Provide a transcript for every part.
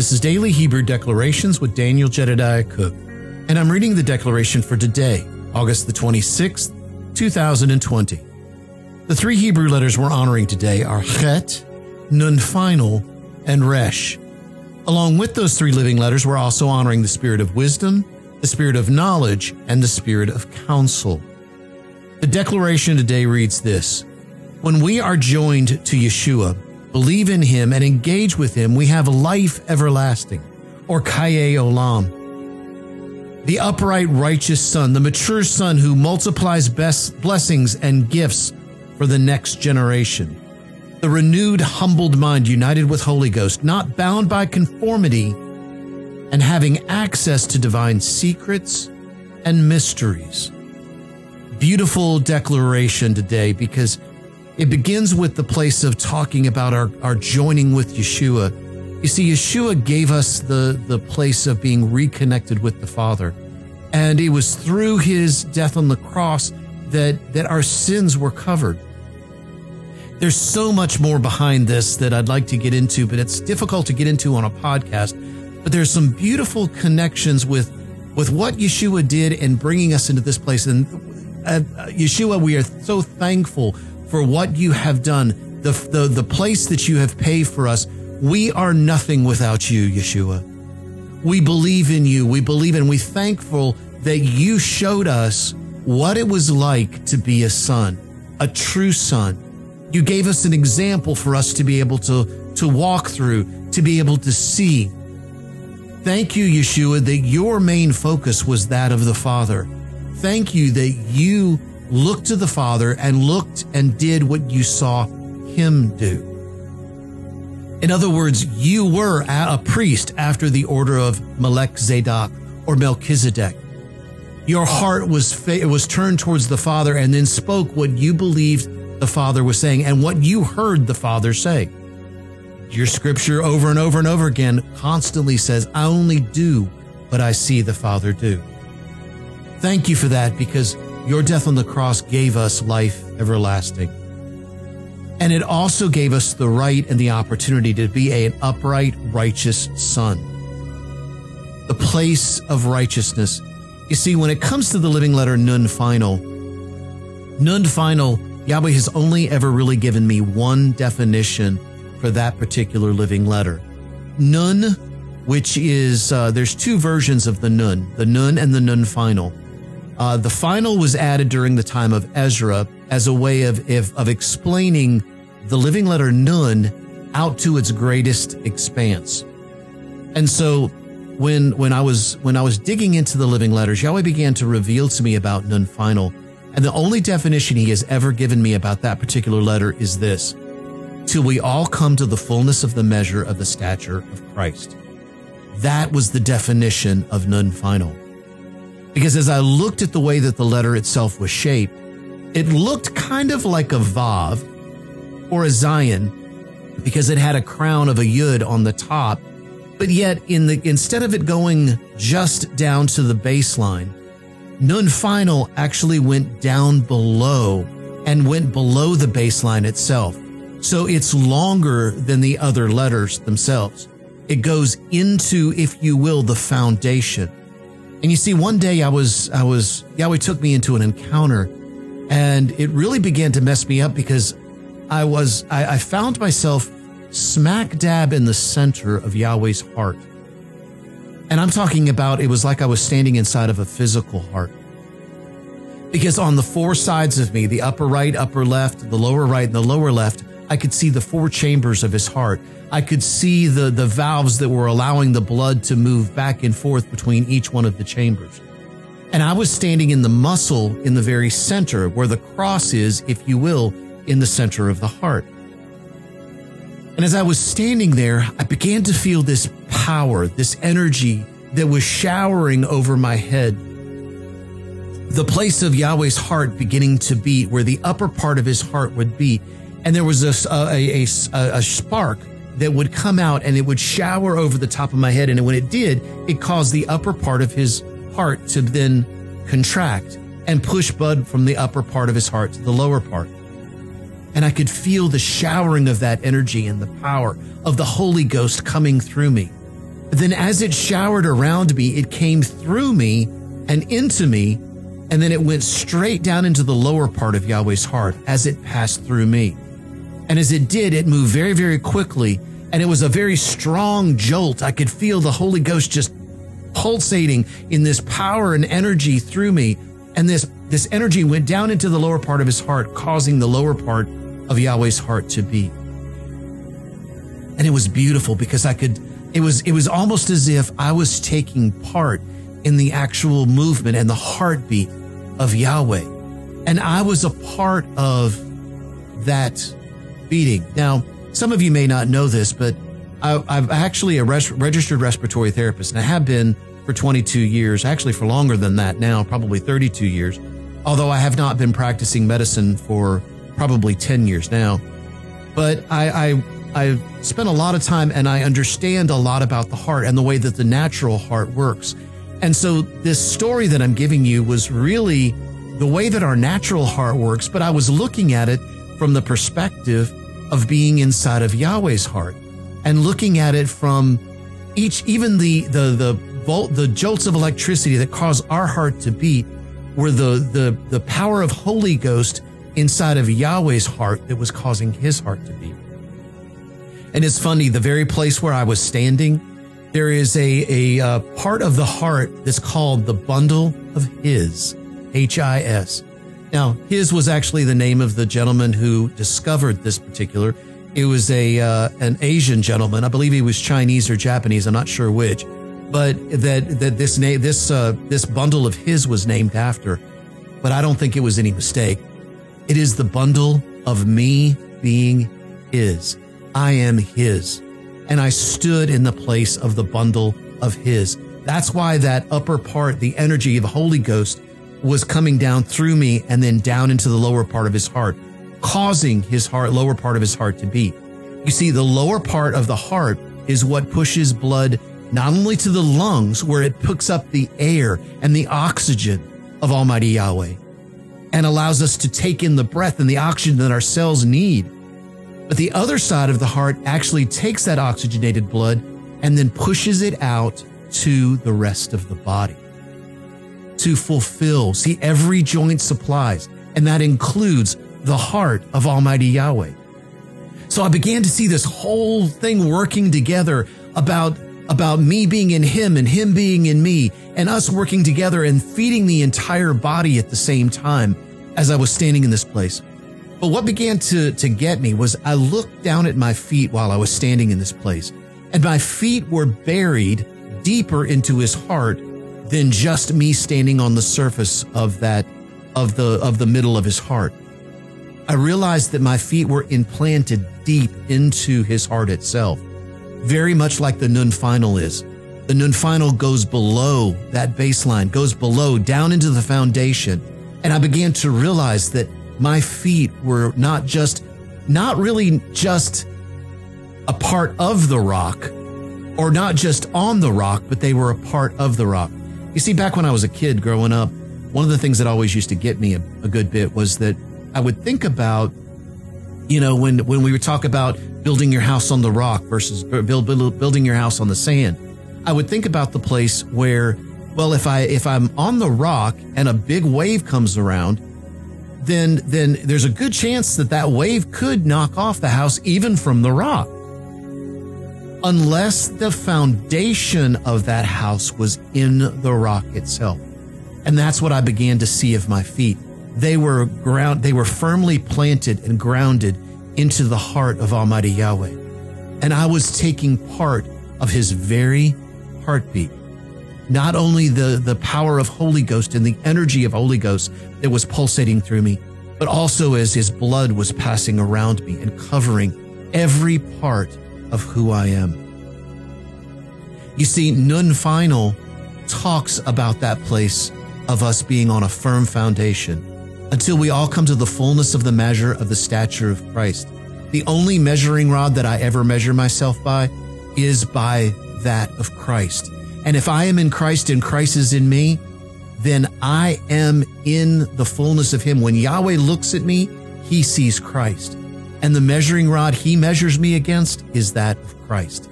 This is Daily Hebrew Declarations with Daniel Jedediah Cook, and I'm reading the declaration for today, August the 26th, 2020. The three Hebrew letters we're honoring today are Chet, Nun Final, and Resh. Along with those three living letters, we're also honoring the spirit of wisdom, the spirit of knowledge, and the spirit of counsel. The declaration today reads this When we are joined to Yeshua, believe in him, and engage with him, we have life everlasting, or Kaye Olam. The upright, righteous Son, the mature Son who multiplies best blessings and gifts for the next generation. The renewed, humbled mind united with Holy Ghost, not bound by conformity, and having access to divine secrets and mysteries. Beautiful declaration today because it begins with the place of talking about our, our joining with Yeshua. You see, Yeshua gave us the, the place of being reconnected with the Father. And it was through his death on the cross that, that our sins were covered. There's so much more behind this that I'd like to get into, but it's difficult to get into on a podcast. But there's some beautiful connections with, with what Yeshua did in bringing us into this place. And uh, Yeshua, we are so thankful for what you have done, the, the, the place that you have paid for us. We are nothing without you, Yeshua. We believe in you. We believe and we thankful that you showed us what it was like to be a son, a true son you gave us an example for us to be able to, to walk through, to be able to see. Thank you, Yeshua, that your main focus was that of the Father. Thank you that you looked to the Father and looked and did what you saw him do. In other words, you were a priest after the order of Melech Zadok or Melchizedek. Your heart was, was turned towards the Father and then spoke what you believed the Father was saying and what you heard the Father say. Your scripture over and over and over again constantly says, I only do what I see the Father do. Thank you for that because your death on the cross gave us life everlasting. And it also gave us the right and the opportunity to be an upright, righteous son. The place of righteousness. You see, when it comes to the living letter Nun final, Nun final Yahweh has only ever really given me one definition for that particular living letter. Nun, which is, uh, there's two versions of the Nun, the Nun and the Nun final. Uh, the final was added during the time of Ezra as a way of, of, of explaining the living letter Nun out to its greatest expanse. And so when, when I was, when I was digging into the living letters, Yahweh began to reveal to me about Nun final and the only definition he has ever given me about that particular letter is this till we all come to the fullness of the measure of the stature of Christ. That was the definition of Nun final. Because as I looked at the way that the letter itself was shaped, it looked kind of like a Vav or a Zayin because it had a crown of a Yud on the top. But yet in the, instead of it going just down to the baseline, Nun Final actually went down below and went below the baseline itself. So it's longer than the other letters themselves. It goes into, if you will, the foundation. And you see, one day I was, I was, Yahweh took me into an encounter and it really began to mess me up because I was, I, I found myself smack dab in the center of Yahweh's heart. And I'm talking about it was like I was standing inside of a physical heart. Because on the four sides of me, the upper right, upper left, the lower right, and the lower left, I could see the four chambers of his heart. I could see the, the valves that were allowing the blood to move back and forth between each one of the chambers. And I was standing in the muscle in the very center where the cross is, if you will, in the center of the heart. And as I was standing there, I began to feel this power, this energy that was showering over my head. The place of Yahweh's heart beginning to beat, where the upper part of his heart would beat. And there was a, a, a, a spark that would come out and it would shower over the top of my head. And when it did, it caused the upper part of his heart to then contract and push blood from the upper part of his heart to the lower part and I could feel the showering of that energy and the power of the Holy Ghost coming through me. then as it showered around me, it came through me and into me, and then it went straight down into the lower part of Yahweh's heart as it passed through me. And as it did, it moved very, very quickly, and it was a very strong jolt. I could feel the Holy Ghost just pulsating in this power and energy through me. And this, this energy went down into the lower part of his heart, causing the lower part of Yahweh's heart to beat. And it was beautiful because I could, it was, it was almost as if I was taking part in the actual movement and the heartbeat of Yahweh. And I was a part of that Now, some of you may not know this, but I, am actually a res- registered respiratory therapist, and I have been for 22 years, actually for longer than that now, probably 32 years, although I have not been practicing medicine for probably 10 years now. But I, I, I spent a lot of time and I understand a lot about the heart and the way that the natural heart works. And so this story that I'm giving you was really the way that our natural heart works, but I was looking at it from the perspective of being inside of Yahweh's heart and looking at it from each, even the, the, the volt, the jolts of electricity that cause our heart to beat were the, the, the power of Holy Ghost inside of Yahweh's heart that was causing his heart to beat. And it's funny, the very place where I was standing, there is a, a, uh, part of the heart that's called the bundle of His, H I S. Now, His was actually the name of the gentleman who discovered this particular. It was a uh, an Asian gentleman. I believe he was Chinese or Japanese. I'm not sure which, but that that this name this uh, this bundle of His was named after. But I don't think it was any mistake. It is the bundle of me being His. I am His and I stood in the place of the bundle of his. That's why that upper part, the energy of the Holy Ghost, was coming down through me and then down into the lower part of his heart, causing his heart, lower part of his heart to beat. You see, the lower part of the heart is what pushes blood not only to the lungs, where it picks up the air and the oxygen of Almighty Yahweh and allows us to take in the breath and the oxygen that our cells need but the other side of the heart actually takes that oxygenated blood and then pushes it out to the rest of the body to fulfill. See, every joint supplies, and that includes the heart of Almighty Yahweh. So I began to see this whole thing working together about, about me being in him and him being in me and us working together and feeding the entire body at the same time as I was standing in this place. But what began to, to get me was I looked down at my feet while I was standing in this place, and my feet were buried deeper into his heart than just me standing on the surface of that of the of the middle of his heart. I realized that my feet were implanted deep into his heart itself, very much like the nun final is. The nun final goes below that baseline, goes below down into the foundation. And I began to realize that my feet were not just, not really just a part of the rock or not just on the rock, but they were a part of the rock. You see, back when I was a kid growing up, one of the things that always used to get me a, a good bit was that I would think about, you know, when, when we would talk about building your house on the rock versus build, build, building your house on the sand, I would think about the place where, well, if I, if I'm on the rock and a big wave comes around, then then there's a good chance that that wave could knock off the house even from the rock. Unless the foundation of that house was in the rock itself. And that's what I began to see of my feet. They were ground they were firmly planted and grounded into the heart of Almighty Yahweh. And I was taking part of his very heartbeat not only the, the power of Holy Ghost and the energy of Holy Ghost that was pulsating through me, but also as his blood was passing around me and covering every part of who I am. You see, Nun Final talks about that place of us being on a firm foundation until we all come to the fullness of the measure of the stature of Christ. The only measuring rod that I ever measure myself by is by that of Christ. And if I am in Christ and Christ is in me, then I am in the fullness of Him. When Yahweh looks at me, He sees Christ. And the measuring rod He measures me against is that of Christ.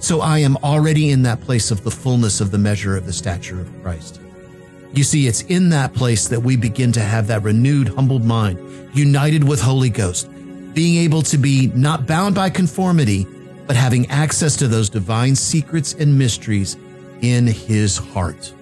So I am already in that place of the fullness of the measure of the stature of Christ. You see, it's in that place that we begin to have that renewed, humbled mind, united with Holy Ghost, being able to be not bound by conformity, but having access to those divine secrets and mysteries in his heart.